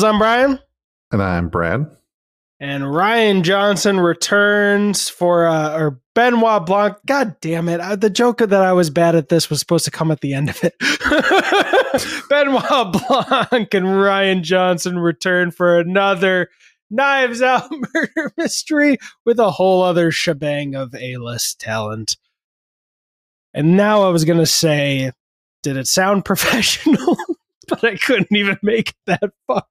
I'm Brian. And I'm Brad. And Rian Johnson returns for, uh, or Benoit Blanc. God damn it. I, the joke that I was bad at this was supposed to come at the end of it. Benoit Blanc and Rian Johnson return for another Knives Out murder mystery with a whole other shebang of A list talent. And now I was going to say, did it sound professional? but I couldn't even make it that far.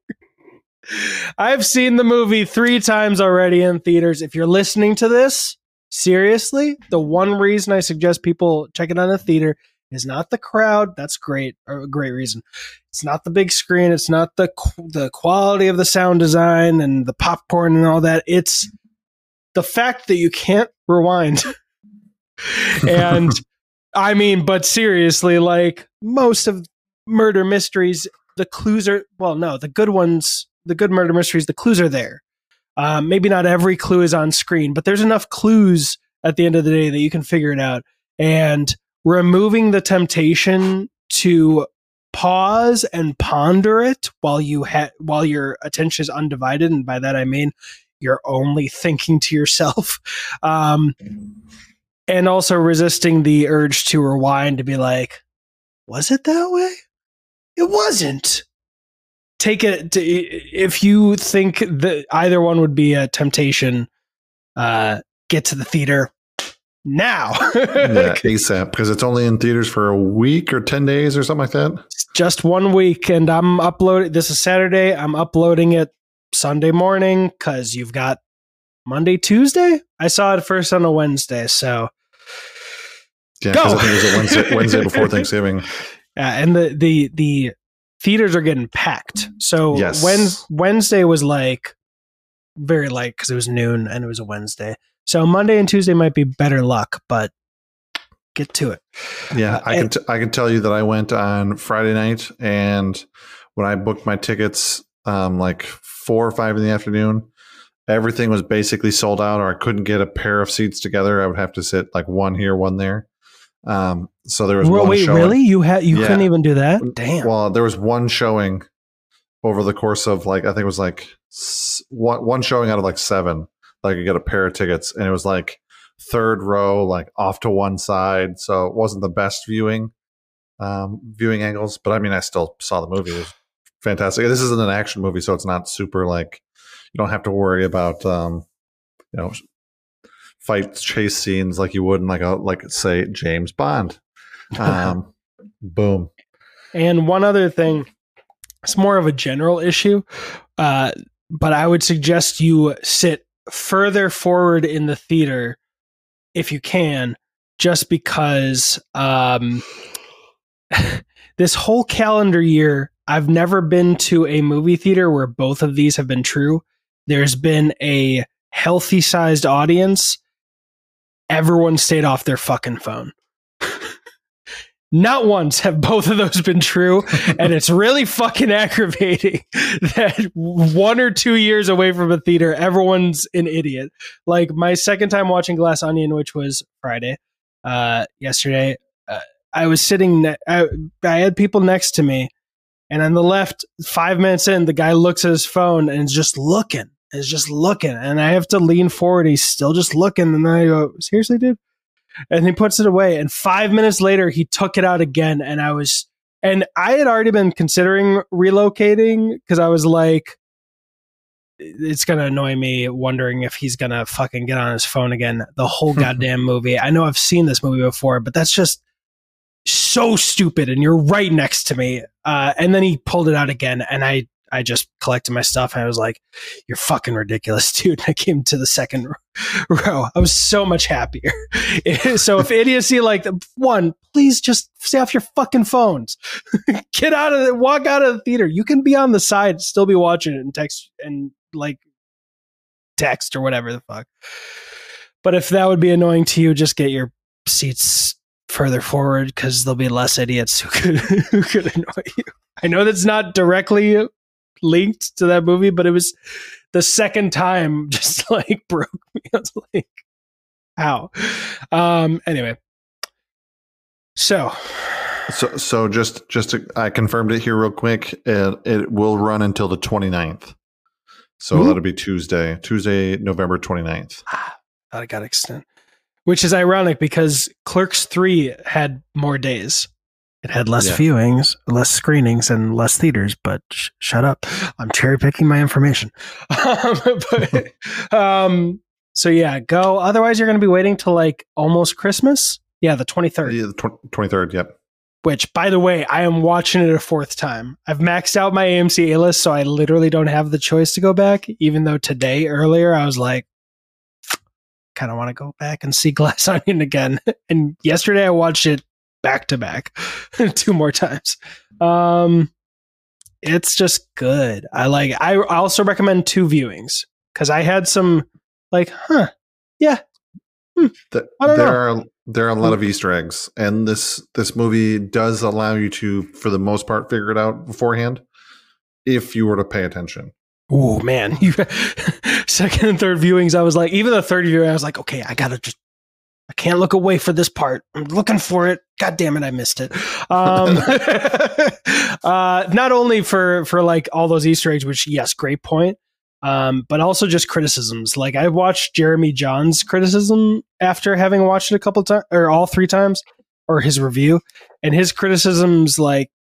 I've seen the movie three times already in theaters. If you're listening to this, seriously, the one reason I suggest people check it out in a theater is not the crowd. That's great, a great reason. It's not the big screen. It's not the the quality of the sound design and the popcorn and all that. It's the fact that you can't rewind. and I mean, but seriously, like most of murder mysteries, the clues are well, no, the good ones, the good murder mysteries, the clues are there. Um, maybe not every clue is on screen, but there's enough clues at the end of the day that you can figure it out. And removing the temptation to pause and ponder it while you ha- while your attention is undivided, and by that I mean you're only thinking to yourself. Um, and also resisting the urge to rewind to be like, was it that way? It wasn't. Take it to, if you think that either one would be a temptation. Uh, get to the theater now. yeah, ASAP because it's only in theaters for a week or ten days or something like that. It's just one week, and I'm uploading. This is Saturday. I'm uploading it Sunday morning because you've got Monday, Tuesday. I saw it first on a Wednesday, so yeah, go. I think it was a Wednesday, Wednesday before Thanksgiving. Yeah, and the the the theaters are getting packed. So yes. when Wednesday was like very light because it was noon and it was a Wednesday. So Monday and Tuesday might be better luck, but get to it. Yeah, uh, I can t- I can tell you that I went on Friday night and when I booked my tickets um, like four or five in the afternoon, everything was basically sold out, or I couldn't get a pair of seats together. I would have to sit like one here, one there. Um, so there was well, one wait, showing. really? You had you yeah. couldn't even do that? Damn. Well, there was one showing over the course of like I think it was like one one showing out of like seven. Like I get a pair of tickets, and it was like third row, like off to one side. So it wasn't the best viewing um, viewing angles, but I mean, I still saw the movie. It was fantastic. This isn't an action movie, so it's not super like you don't have to worry about um, you know fight chase scenes like you would in like a like say James Bond. Um, boom. And one other thing, it's more of a general issue, uh, but I would suggest you sit further forward in the theater if you can, just because um, this whole calendar year, I've never been to a movie theater where both of these have been true. There's been a healthy sized audience everyone stayed off their fucking phone. Not once have both of those been true. and it's really fucking aggravating that one or two years away from a theater, everyone's an idiot. Like my second time watching Glass Onion, which was Friday, uh, yesterday, uh, I was sitting, ne- I, I had people next to me. And on the left, five minutes in, the guy looks at his phone and is just looking is just looking, and I have to lean forward. He's still just looking, and then I go, "Seriously, dude?" And he puts it away, and five minutes later, he took it out again, and I was, and I had already been considering relocating because I was like, it's gonna annoy me wondering if he's gonna fucking get on his phone again the whole goddamn movie. I know I've seen this movie before, but that's just so stupid and you're right next to me. Uh, and then he pulled it out again and I I just collected my stuff and I was like, "You're fucking ridiculous, dude." I came to the second row. I was so much happier. so if idiocy like one, please just stay off your fucking phones. Get out of it. Walk out of the theater. You can be on the side, still be watching it and text and like text or whatever the fuck. But if that would be annoying to you, just get your seats further forward because there'll be less idiots who could who could annoy you. I know that's not directly linked to that movie, but it was the second time just like broke me. I was like, how? Um, anyway. So So, so just just to, I confirmed it here real quick. It, it will run until the 29th. So Mhm. that'll be Tuesday, Tuesday, November 29th. Ah, it got extended. Which is ironic because Clerks 3 had more days. It had less Yeah. viewings, less screenings, and less theaters, but sh- shut up. I'm cherry picking my information. um, but, um, so yeah, go. Otherwise, you're going to be waiting till like almost Christmas. Yeah, the 23rd. Yeah, the tw- 23rd. Yep. Which, by the way, I am watching it a fourth time. I've maxed out my AMC A list, so I literally don't have the choice to go back. Even though today, earlier, I was like, kind of want to go back and see Glass Onion again. And yesterday, I watched it back to back two more times. Um, it's just good. I like. I also recommend two viewings because I had some like, huh, Th- I don't there know. are there are a lot of Easter eggs, and this this movie does allow you to, for the most part, figure it out beforehand if you were to pay attention. Oh man, you second and third viewings. I was like, even the third viewing, I was like, okay, I gotta just, I can't look away for this part. I'm looking for it. God damn it, I missed it. Um, uh, not only for for like all those Easter eggs, which yes, great point. Um, but also just criticisms. Like I watched Jeremy Jahns' criticism after having watched it a couple times or all three times, or his review, and his criticisms like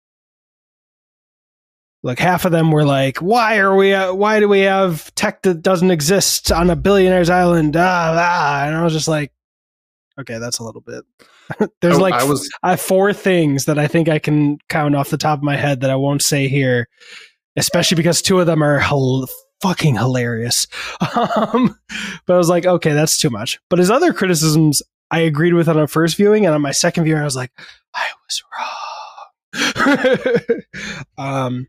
like half of them were like, "Why are we? Uh, why do we have tech that doesn't exist on a billionaire's island?" Ah, ah. And I was just like, "Okay, that's a little bit." There's I- like I was I four things that I think I can count off the top of my head that I won't say here, especially because two of them are hel- fucking hilarious. Um, but I was like, okay, that's too much. But his other criticisms, I agreed with on a first viewing, and on my second viewing, I was like, I was wrong. um,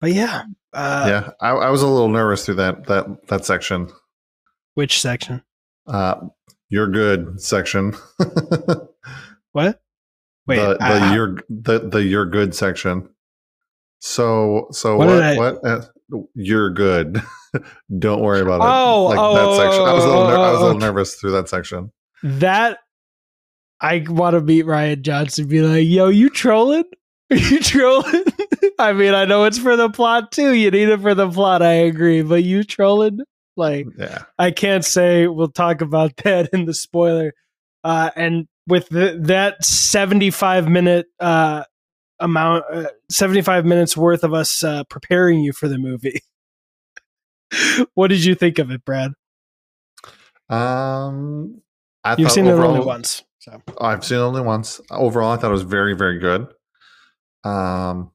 but yeah, uh, yeah, I, I was a little nervous through that that that section. which section? Uh, you're good section. What? Wait, the I- you're the the you're good section. So so What what I- what, uh, you're good. Don't worry about it. Oh, like oh, that section. I was a little ner- I was a oh, little nervous through that section. that I want to meet Rian Johnson and be like, yo, you trolling? Are you trolling? I mean, I know it's for the plot too. You need it for the plot, I agree, but you trolling? Like, Yeah. I can't say we'll talk about that in the spoiler. Uh, and with the, that 75 minute uh, amount, uh, 75 minutes worth of us uh, preparing you for the movie. what did you think of it, Brad? Um, I You've seen it only once. So. I've seen it only once. Overall, I thought it was very, very good. Um,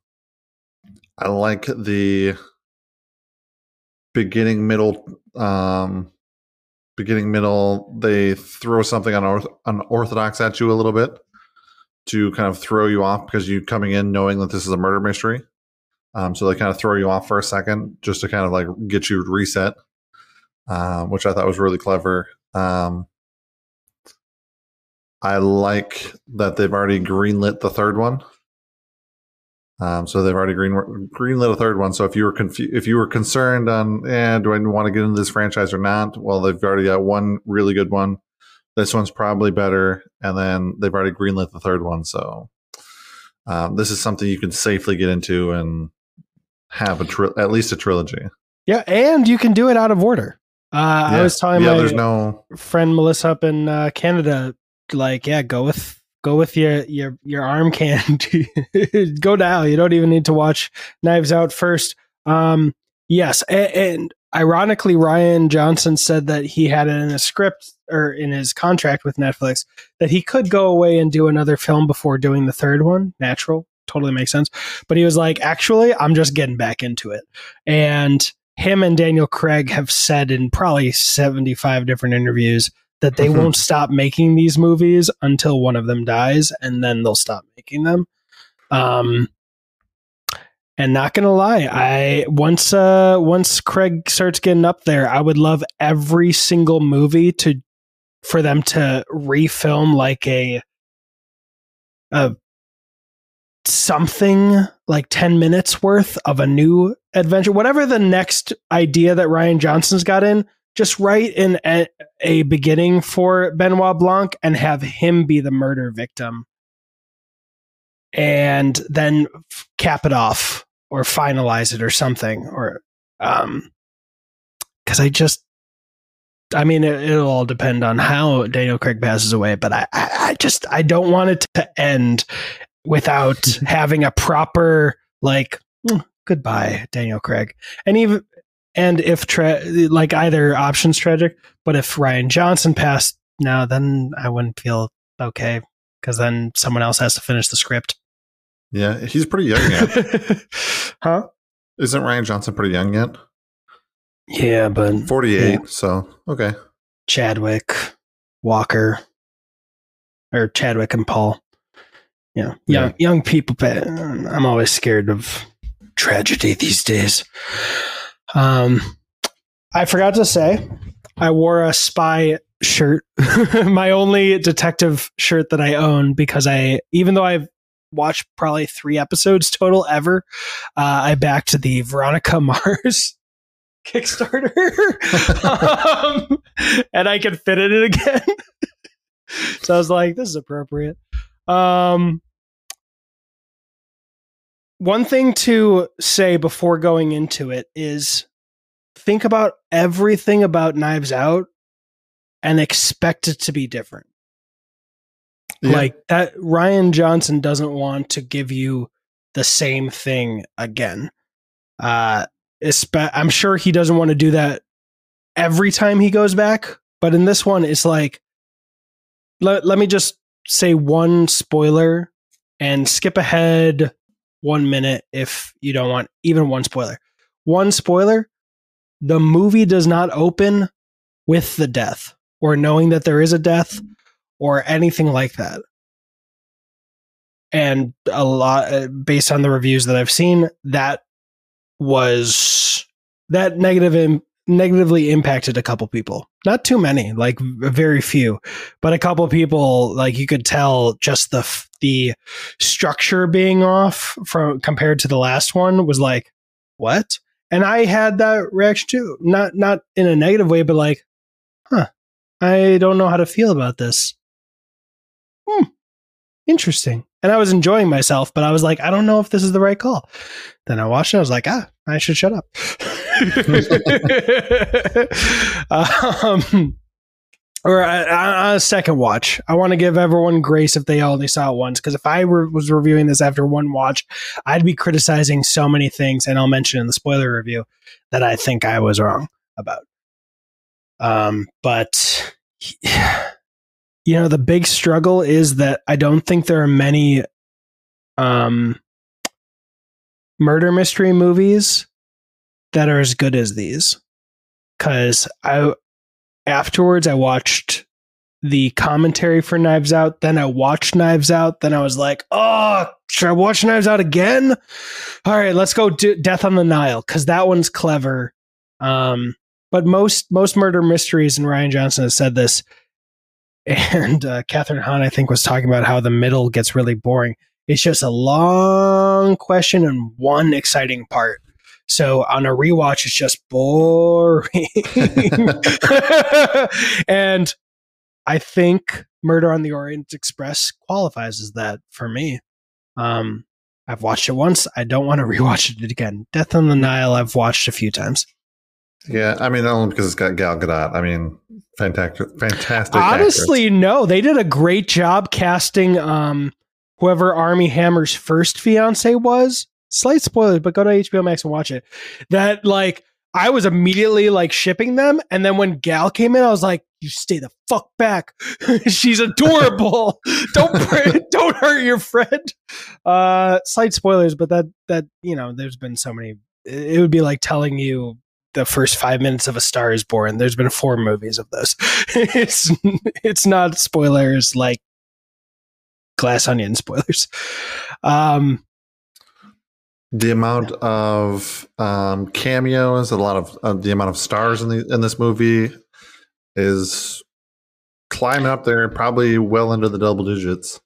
I like the beginning, middle, um, beginning, middle. They throw something unorth- unorthodox at you a little bit to kind of throw you off because you're coming in knowing that this is a murder mystery. Um, so they kind of throw you off for a second just to kind of like get you reset, um, which I thought was really clever. Um, I like that they've already greenlit the third one. Um, so they've already green greenlit a third one. So if you were if you were concerned on, eh, do I want to get into this franchise or not? Well, they've already got one really good one. This one's probably better, and then they've already greenlit the third one. So um, this is something you can safely get into and have a tri- at least a trilogy. Yeah, and you can do it out of order. Uh, I was telling yeah, my there's no friend Melissa up in uh, Canada, like, yeah, go with go with your your your arm can. go now. You don't even need to watch Knives Out first. Um, yes, and, and ironically, Rian Johnson said that he had it in a script or in his contract with Netflix that he could go away and do another film before doing the third one. Natural, totally makes sense. But he was like, actually, I'm just getting back into it, and him and Daniel Craig have said in probably 75 different interviews that they won't stop making these movies until one of them dies and then they'll stop making them. Um and not gonna lie, I once uh once Craig starts getting up there, I would love every single movie to for them to refilm like a a something like 10 minutes worth of a new adventure whatever the next idea that Rian Johnson's got in just write in a, a beginning for Benoit Blanc and have him be the murder victim. And then f- cap it off or finalize it or something or um because I just I mean it, it'll all depend on how Daniel Craig passes away, but I, I I just I don't want it to end without having a proper like "Mm, goodbye Daniel Craig. And even and if tra- like either option's tragic but if Rian Johnson passed now then I wouldn't feel okay because then someone else has to finish the script Yeah, he's pretty young yet. huh Isn't Rian Johnson pretty young yet? yeah but 48. Yeah. So, okay. Chadwick Walker or Chadwick and Paul yeah young Yeah. young people but I'm always scared of tragedy these days um I forgot to say I wore a spy shirt. My only detective shirt that I own because I even though I've watched probably 3 episodes total ever uh, I backed the Veronica Mars Kickstarter. Um, and I can fit it in it again. So I was like this is appropriate. Um one thing to say before going into it is think about everything about Knives Out and expect it to be different. Yeah. Like that Rian Johnson doesn't want to give you the same thing again. Uh I'm sure he doesn't want to do that every time he goes back, but in this one it's like let, let me just say one spoiler and skip ahead one minute if you don't want even one spoiler. One spoiler the movie does not open with the death or knowing that there is a death or anything like that. And a lot, uh, based on the reviews that I've seen, that was that negative negatively impacted a couple people. Not too many, like very few, but a couple people, like you could tell, just the the structure being off from compared to the last one was like, what? And I had that reaction too. Not not in a negative way, but like, huh, I don't know how to feel about this. Hmm. Interesting. And I was enjoying myself, but I was like, I don't know if this is the right call. Then I watched it. I was like, ah, I should shut up. um, or uh, on a second watch, I want to give everyone grace if they only saw it once. Because if I were, was reviewing this after one watch, I'd be criticizing so many things, and I'll mention in the spoiler review that I think I was wrong about. Um, but you know, the big struggle is that I don't think there are many um murder mystery movies that are as good as these. Cause I afterwards I watched the commentary for Knives Out, then I watched Knives Out, then I was like, oh, should I watch Knives Out again? All right, let's go do Death on the Nile, because that one's clever. Um, but most most murder mysteries, and Rian Johnson has said this, and uh, Kathryn Hahn, I think, was talking about how the middle gets really boring. It's just a long question and one exciting part. So on a rewatch, it's just boring. and I think Murder on the Orient Express qualifies as that for me. Um, I've watched it once. I don't want to rewatch it again. Death on the Nile, I've watched a few times. Yeah, I mean, only because it's got Gal Gadot. I mean, fantastic, fantastic. Honestly, no, they did a great job casting um, whoever Armie Hammer's first fiance was. Slight spoilers, but go to HBO Max and watch it. That like I was immediately like shipping them, and then when Gal came in, I was like, "You stay the fuck back. She's adorable. don't don't hurt your friend." Uh, slight spoilers, but that that you know, there's been so many. It would be like telling you the first five minutes of A Star Is Born. There's been four movies of those. it's it's not spoilers like Glass Onion spoilers. Um, the amount of um, cameos, a lot of uh, the amount of stars in the in this movie is climbing up there, probably well into the double digits.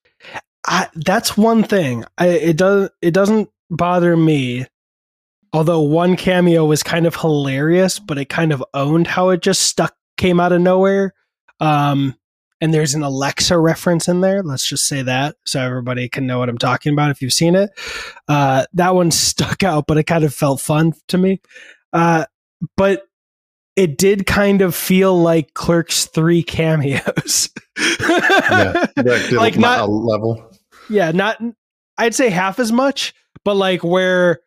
I, that's one thing. I, it does it doesn't bother me. Although one cameo was kind of hilarious, but it kind of owned how it just stuck came out of nowhere. Um, and there's an Alexa reference in there. Let's just say that so everybody can know what I'm talking about if you've seen it. Uh, that one stuck out, but it kind of felt fun to me. Uh, but it did kind of feel like Clerks 3 cameos. yeah, like, Like not level. yeah, not I'd say half as much, but like where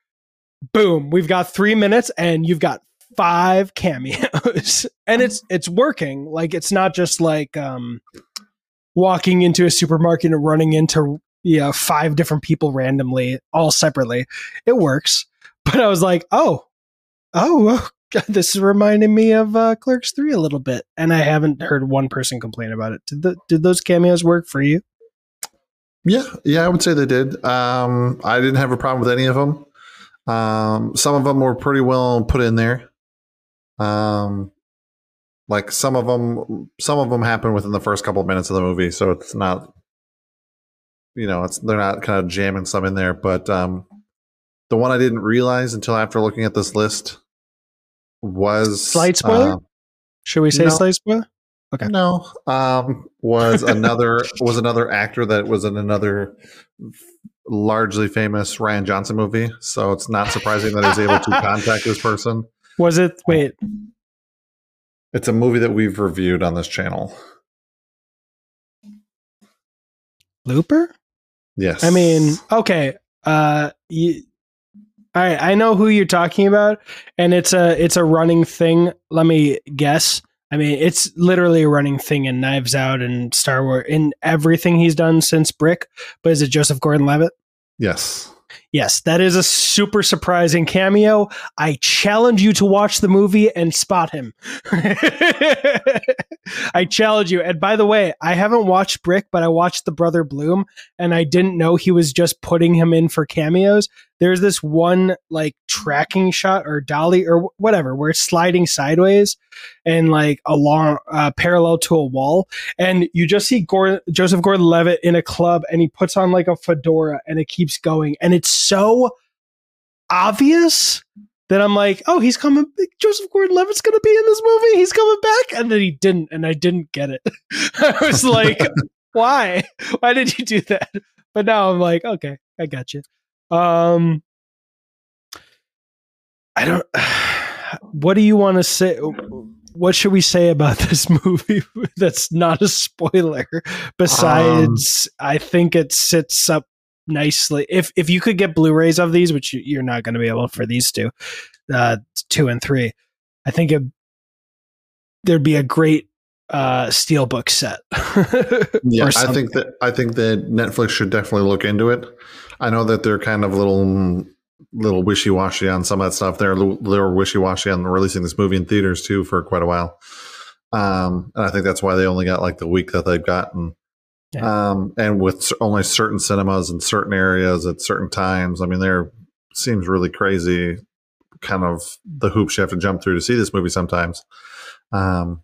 boom, we've got 3 minutes and you've got five cameos. and it's it's working. Like it's not just like um walking into a supermarket and running into know, five different people randomly all separately. It works. But I was like, "Oh. Oh, this is reminding me of uh, Clerks 3 a little bit." And I haven't heard one person complain about it. Did the did those cameos work for you? Yeah, yeah, I would say they did. Um, I didn't have a problem with any of them. Um, some of them were pretty well put in there. Um, like some of them, some of them happen within the first couple of minutes of the movie, so it's not, you know, it's they're not kind of jamming some in there. But um, the one I didn't realize until after looking at this list was Slight spoiler? uh, Should we say No. slice spoiler? Okay. No, um, was another was another actor that was in another largely famous Rian Johnson movie. So it's not surprising that he's able to contact this person. Was it wait, It's a movie that we've reviewed on this channel. Looper? Yes, I mean, okay. Uh you, all right, I know who you're talking about, and it's a it's a running thing. Let me guess. I mean, it's literally a running thing in Knives Out and Star Wars in everything he's done since Brick. But is it Joseph Gordon-Levitt? yes, Yes, that is a super surprising cameo. I challenge you to watch the movie and spot him. I challenge you. And by the way, I haven't watched Brick, but I watched The Brother Bloom, and I didn't know he was just putting him in for cameos. There's this one like tracking shot or dolly or whatever where it's sliding sideways and like along uh, parallel to a wall, and you just see Gordon, Joseph Gordon-Levitt in a club, and he puts on like a fedora, and it keeps going, and it's so obvious that I'm like, oh, he's coming. Joseph Gordon-Levitt's going to be in this movie. He's coming back, and then he didn't, and I didn't get it. I was like, why? Why did you do that? But now I'm like, okay, I got you. Um, I don't. What do you want to say? What should we say about this movie that's not a spoiler? Besides, I think it sits up nicely. If if you could get Blu-rays of these, which you- you're not going to be able for these two, uh, two and three, I think it, there'd be a great uh steelbook set. yeah. I think that I think that Netflix should definitely look into it. I know that they're kind of little little wishy washy on some of that stuff. They're they're wishy washy on releasing this movie in theaters too for quite a while. Um, and I think that's why they only got like the week that they've gotten. Yeah. Um, and with only certain cinemas in certain areas at certain times. I mean, there seems really crazy, kind of the hoops you have to jump through to see this movie sometimes. Um,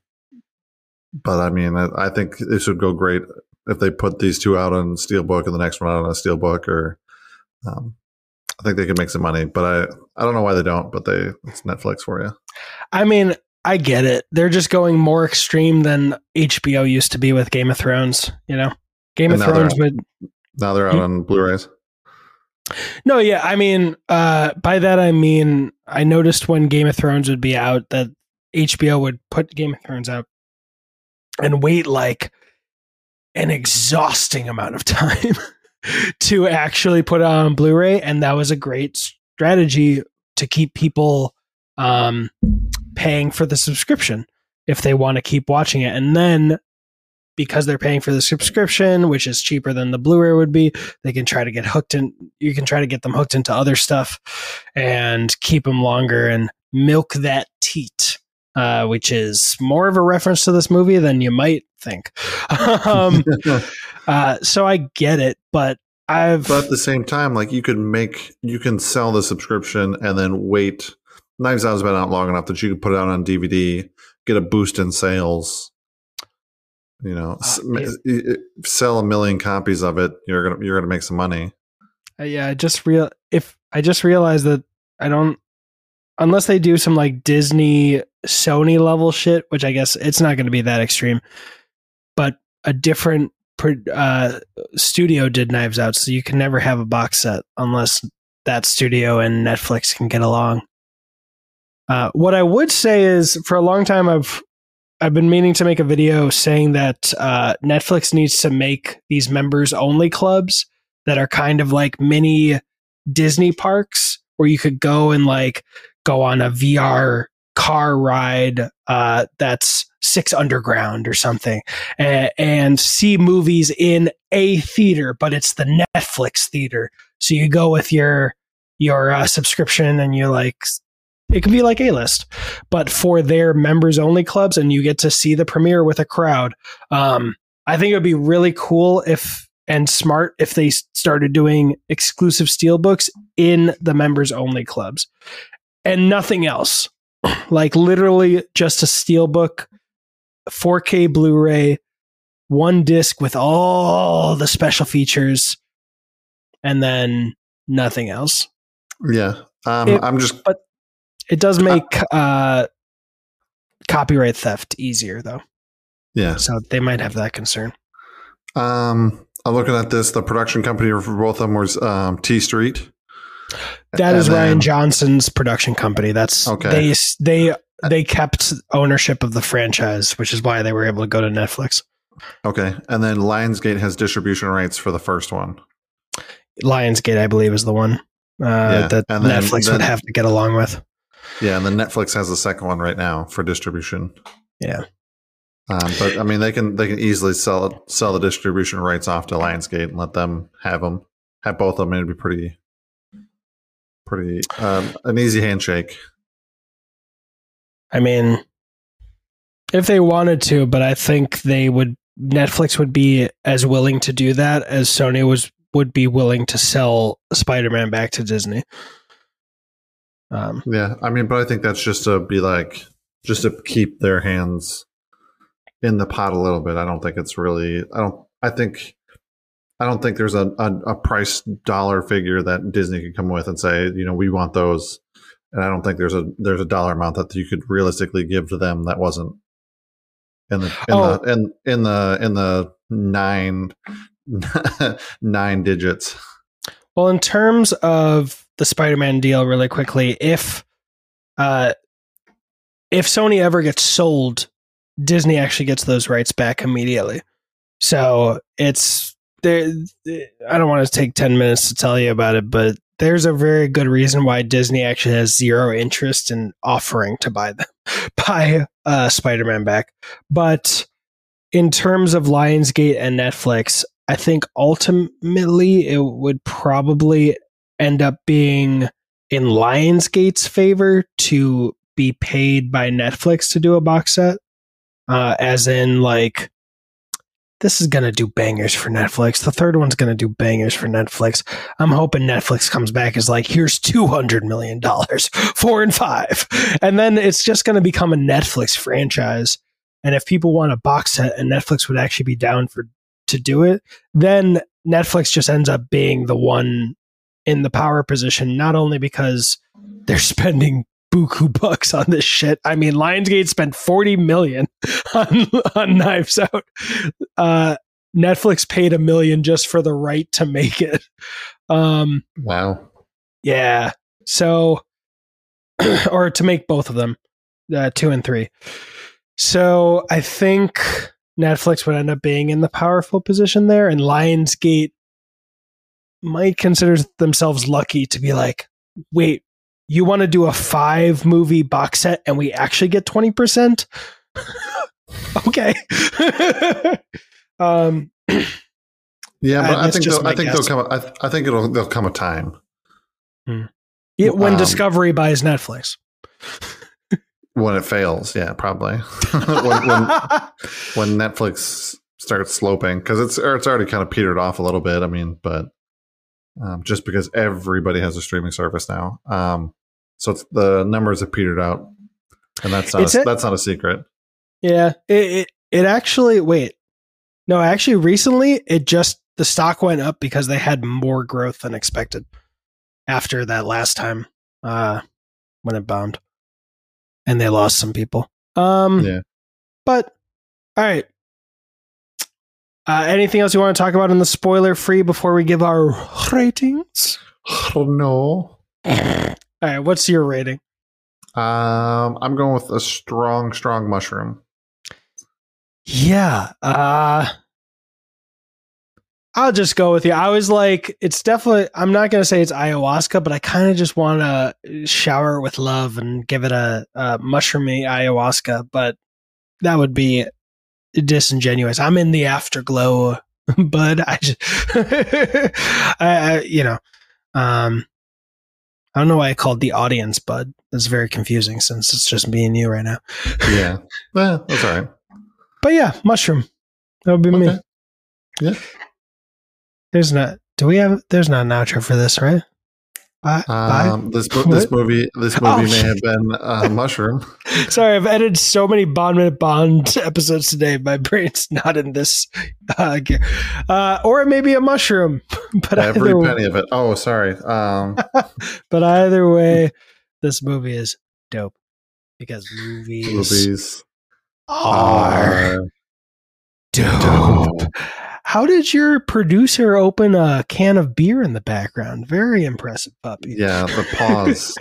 but I mean, I, I think this would go great if they put these two out on Steelbook and the next one out on a Steelbook, or um, I think they could make some money. But I, I don't know why they don't. But they, it's Netflix for you. I mean, I get it. They're just going more extreme than HBO used to be with Game of Thrones. You know, Game And of Thrones would Now they're out You- on Blu-rays. No, yeah, I mean, uh, by that I mean I noticed when Game of Thrones would be out that HBO would put Game of Thrones out and wait like an exhausting amount of time to actually put it on Blu-ray, and that was a great strategy to keep people um, paying for the subscription if they want to keep watching it, and then. Because they're paying for the subscription, which is cheaper than the Blu-ray would be, they can try to get hooked in you can try to get them hooked into other stuff and keep them longer and milk that teat uh, which is more of a reference to this movie than you might think um, uh, so i get it but i've But at the same time, like you could make, you can sell the subscription and then wait. Knives Out has been out long enough that you could put it out on DVD, get a boost in sales. You know, s- Uh, yeah. i- sell a million copies of it. You're gonna you're gonna make some money. Uh, yeah, I just real if I just realized that I don't unless they do some like Disney Sony level shit, which I guess it's not going to be that extreme. But a different uh, studio did Knives Out, so you can never have a box set unless that studio and Netflix can get along. Uh, what I would say is, for a long time, I've I've been meaning to make a video saying that uh, Netflix needs to make these members only clubs that are kind of like mini Disney parks where you could go and like go on a VR car ride uh, that's six underground or something and, and, see movies in a theater but it's the netflix theater. So you go with your your uh, subscription and you like it could be like a list but for their members only clubs and you get to see the premiere with a crowd um, i think it would be really cool if and smart if they started doing exclusive steelbooks in the members only clubs and nothing else like literally just a steelbook 4K Blu ray, one disc with all the special features, and then nothing else. Yeah. Um, It- I'm just, But it does make uh, copyright theft easier, though. yeah. So they might have that concern. Um, I'm looking at this. The production company for both of them was um, T Street. That is And Rian then- Johnson's production company. That's Okay. they they they kept ownership of the franchise, which is why they were able to go to Netflix. Okay. And then Lionsgate has distribution rights for the first one. Lionsgate, I believe, is the one uh, Yeah, that then- Netflix then- would have to get along with. Yeah. And then Netflix has the second one right now for distribution. Yeah. Um, but I mean, they can they can easily sell it, sell the distribution rights off to Lionsgate and let them have them have both of them. It'd be pretty pretty um, an easy handshake. I mean, if they wanted to, but I think they would. Netflix would be as willing to do that as Sony was would be willing to sell Spider-Man back to Disney. Um, Yeah, I mean, but I think that's just to be like just to keep their hands in the pot a little bit. I don't think it's really. I don't. I think. I don't think there's a, a, a price dollar figure that Disney could come with and say, you know, we want those. And I don't think there's a there's a dollar amount that you could realistically give to them that wasn't in the in Oh. the in in the in the nine nine digits. well, in terms of the Spider-Man deal, really quickly, if uh, if Sony ever gets sold, Disney actually gets those rights back immediately. So it's there. I don't want to take ten minutes to tell you about it, but there's a very good reason why Disney actually has zero interest in offering to buy them, buy uh, Spider-Man back. But in terms of Lionsgate and Netflix, I think ultimately it would probably end up being in Lionsgate's favor to be paid by Netflix to do a box set. Uh, as in, like, this is to do bangers for Netflix. The third one's to do bangers for Netflix. I'm hoping Netflix comes back as like, here's $200 million, four four and five. And then it's just to become a Netflix franchise. And if people want a box set and Netflix would actually be down for to do it, then Netflix just ends up being the one in the power position, not only because they're spending buku bucks on this shit. I mean, Lionsgate spent 40 million on, on Knives Out. Uh, Netflix paid a million just for the right to make it. Um, Wow. yeah. So, or to make both of them, uh, two and three. So I think Netflix would end up being in the powerful position there, and Lionsgate might consider themselves lucky to be like, wait, you want to do a five movie box set and we actually get 20%? okay. um, Yeah, but I that's think I think guess. there'll come. I, I think it'll there'll come a time yeah, when Um, Discovery buys Netflix. when it fails. Yeah, probably when, when when Netflix starts sloping because it's it's already kind of petered off a little bit. I mean, but um, just because everybody has a streaming service now, um, so it's, the numbers have petered out, and that's not a, a- that's not a secret. Yeah, it, it it actually wait. No, actually recently it just the stock went up because they had more growth than expected after that last time uh when it bombed. And they lost some people. Um Yeah. but all right. Uh, anything else you want to talk about in the spoiler free before we give our ratings? Oh no. All right, what's your rating? Um, I'm going with a strong, strong mushroom. Yeah. Uh I'll just go with you. I was like, it's definitely I'm not gonna say it's ayahuasca, but I kind of just want to shower it with love and give it a, a mushroomy ayahuasca, but that would be disingenuous. I'm in the afterglow, bud. I just I, I you know, um I don't know why I called the audience bud. It's very confusing since it's just me and you right now. Yeah. Eh, that's all right. But yeah, mushroom. That would be me. Yeah. There's not. Do we have? There's not an outro for this, right? Bye. Um, this this movie this movie Oh, may shit. have been uh, mushroom. Sorry, I've edited so many Bond Minute Bond episodes today. My brain's not in this uh, gear. Uh, or it may be a mushroom. But Every penny of it. Oh, sorry. Um, but either way, this movie is dope because movies, movies are are dope. How did your producer open a can of beer in the background? Very impressive puppy. Yeah, the paws.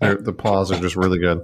the paws are just really good.